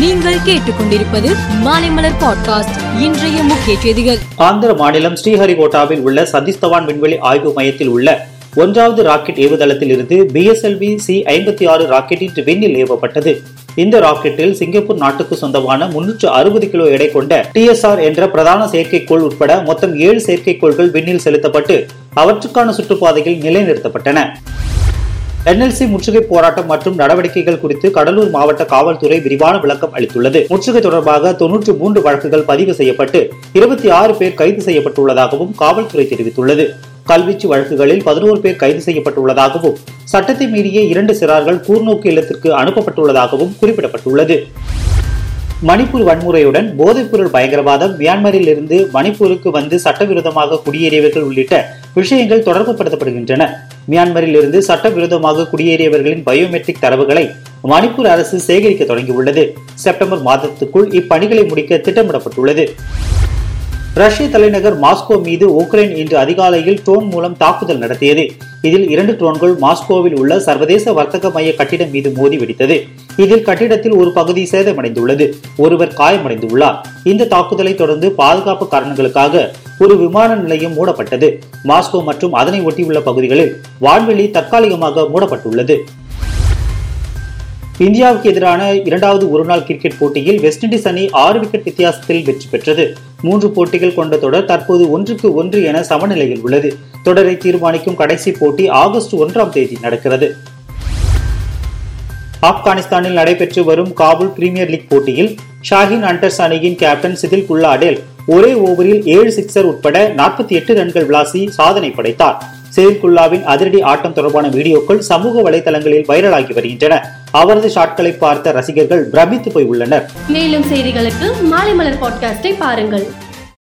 நீங்கள் கேட்டுக்கொண்டிருப்பது மாலைமலர் பாட்காஸ்ட் இன்றைய முக்கிய செய்திகள். ஆந்திர மாநிலம் ஸ்ரீஹரிகோட்டாவில் உள்ள சதீஷ் தவான் விண்வெளி ஆய்வு மையத்தில் உள்ள ஒன்றாவது ராக்கெட் ஏவுதளத்தில் இருந்து பிஎஸ்எல்வி சி ஐம்பத்தி ஆறு ராக்கெட் இன்று விண்ணில் ஏவப்பட்டது. இந்த ராக்கெட்டில் சிங்கப்பூர் நாட்டுக்கு சொந்தமான முன்னூற்று அறுபது கிலோ எடை கொண்ட டிஎஸ்ஆர் என்ற பிரதான செயற்கைக்கோள் உட்பட மொத்தம் ஏழு செயற்கைக்கோள்கள் விண்ணில் செலுத்தப்பட்டு அவற்றுக்கான சுற்றுப்பாதையில் நிலைநிறுத்தப்பட்டன. என்எல்சி முற்றுகை போராட்டம் மற்றும் நடவடிக்கைகள் குறித்து கடலூர் மாவட்ட காவல்துறை விரிவான விளக்கம் அளித்துள்ளது. முற்றுகை தொடர்பாக தொன்னூற்று மூன்று வழக்குகள் பதிவு செய்யப்பட்டு இருபத்தி ஆறு பேர் கைது செய்யப்பட்டுள்ளதாகவும் காவல்துறை தெரிவித்துள்ளது. கல்வீச்சு வழக்குகளில் பதினோரு பேர் கைது செய்யப்பட்டுள்ளதாகவும் சட்டத்தை மீறிய இரண்டு சிறார்கள் கூர்நோக்கு இல்லத்திற்கு அனுப்பப்பட்டுள்ளதாகவும் குறிப்பிடப்பட்டுள்ளது. மணிப்பூர் வன்முறையுடன் போதைப்பொருள் பயங்கரவாதம் மியான்மரில் இருந்து மணிப்பூருக்கு வந்து சட்டவிரோதமாக குடியேறியவர்கள் உள்ளிட்ட விஷயங்கள் தொடர்புபடுத்தப்படுகின்றன. மியான்மரில் இருந்து சட்டவிரோதமாக குடியேறியவர்களின் பயோமெட்ரிக் தரவுகளை மணிப்பூர் அரசு சேகரிக்க தொடங்கியுள்ளது. செப்டம்பர் மாதத்துக்குள் இப்பணிகளை முடிக்க திட்டமிடப்பட்டுள்ளது. ரஷ்ய தலைநகர் மாஸ்கோ மீது உக்ரைன் இன்று அதிகாலையில் ட்ரோன் மூலம் தாக்குதல் நடத்தியது. இதில் இரண்டு ட்ரோன்கள் மாஸ்கோவில் உள்ள சர்வதேச வர்த்தக மைய கட்டிடம் மீது மோதி வெடித்தது. இதில் கட்டிடத்தில் ஒரு பகுதி சேதமடைந்துள்ளது. ஒருவர் காயமடைந்துள்ளார். இந்த தாக்குதலை தொடர்ந்து பாதுகாப்பு காரணங்களுக்காக ஒரு விமான நிலையம் மூடப்பட்டது. மாஸ்கோ மற்றும் அதனை ஒட்டியுள்ள பகுதிகளில் வான்வெளி தற்காலிகமாக மூடப்பட்டுள்ளது. இந்தியாவுக்கு எதிரான இரண்டாவது ஒருநாள் கிரிக்கெட் போட்டியில் வெஸ்ட் இண்டீஸ் அணி ஆறு விக்கெட் வித்தியாசத்தில் வெற்றி பெற்றது. மூன்று போட்டிகள் கொண்ட தொடர் தற்போது ஒன்றுக்கு ஒன்று என சமநிலையில் உள்ளது. தொடரை தீர்மானிக்கும் கடைசி போட்டி ஆகஸ்ட் ஒன்றாம் தேதி நடக்கிறது. ஆப்கானிஸ்தானில் நடைபெற்று வரும் காபூல் பிரீமியர் லீக் போட்டியில் ஷாஹின் அண்டர்ஸ் அணியின் கேப்டன் சிதில் குல்லா அடேல் ஒரே ஓவரில் ஏழு சிக்சர் உட்பட நாற்பத்தி எட்டு ரன்கள் விளாசி சாதனை படைத்தார். செயல்குல்லாவின் அதிரடி ஆட்டம் தொடர்பான வீடியோக்கள் சமூக வலைதளங்களில் வைரலாகி வருகின்றன. அவரது ஷாட்களை பார்த்த ரசிகர்கள் பிரமித்து போய் உள்ளனர். மேலும் செய்திகளுக்கு மாலை மலர் பாட்காஸ்டை பாருங்கள்.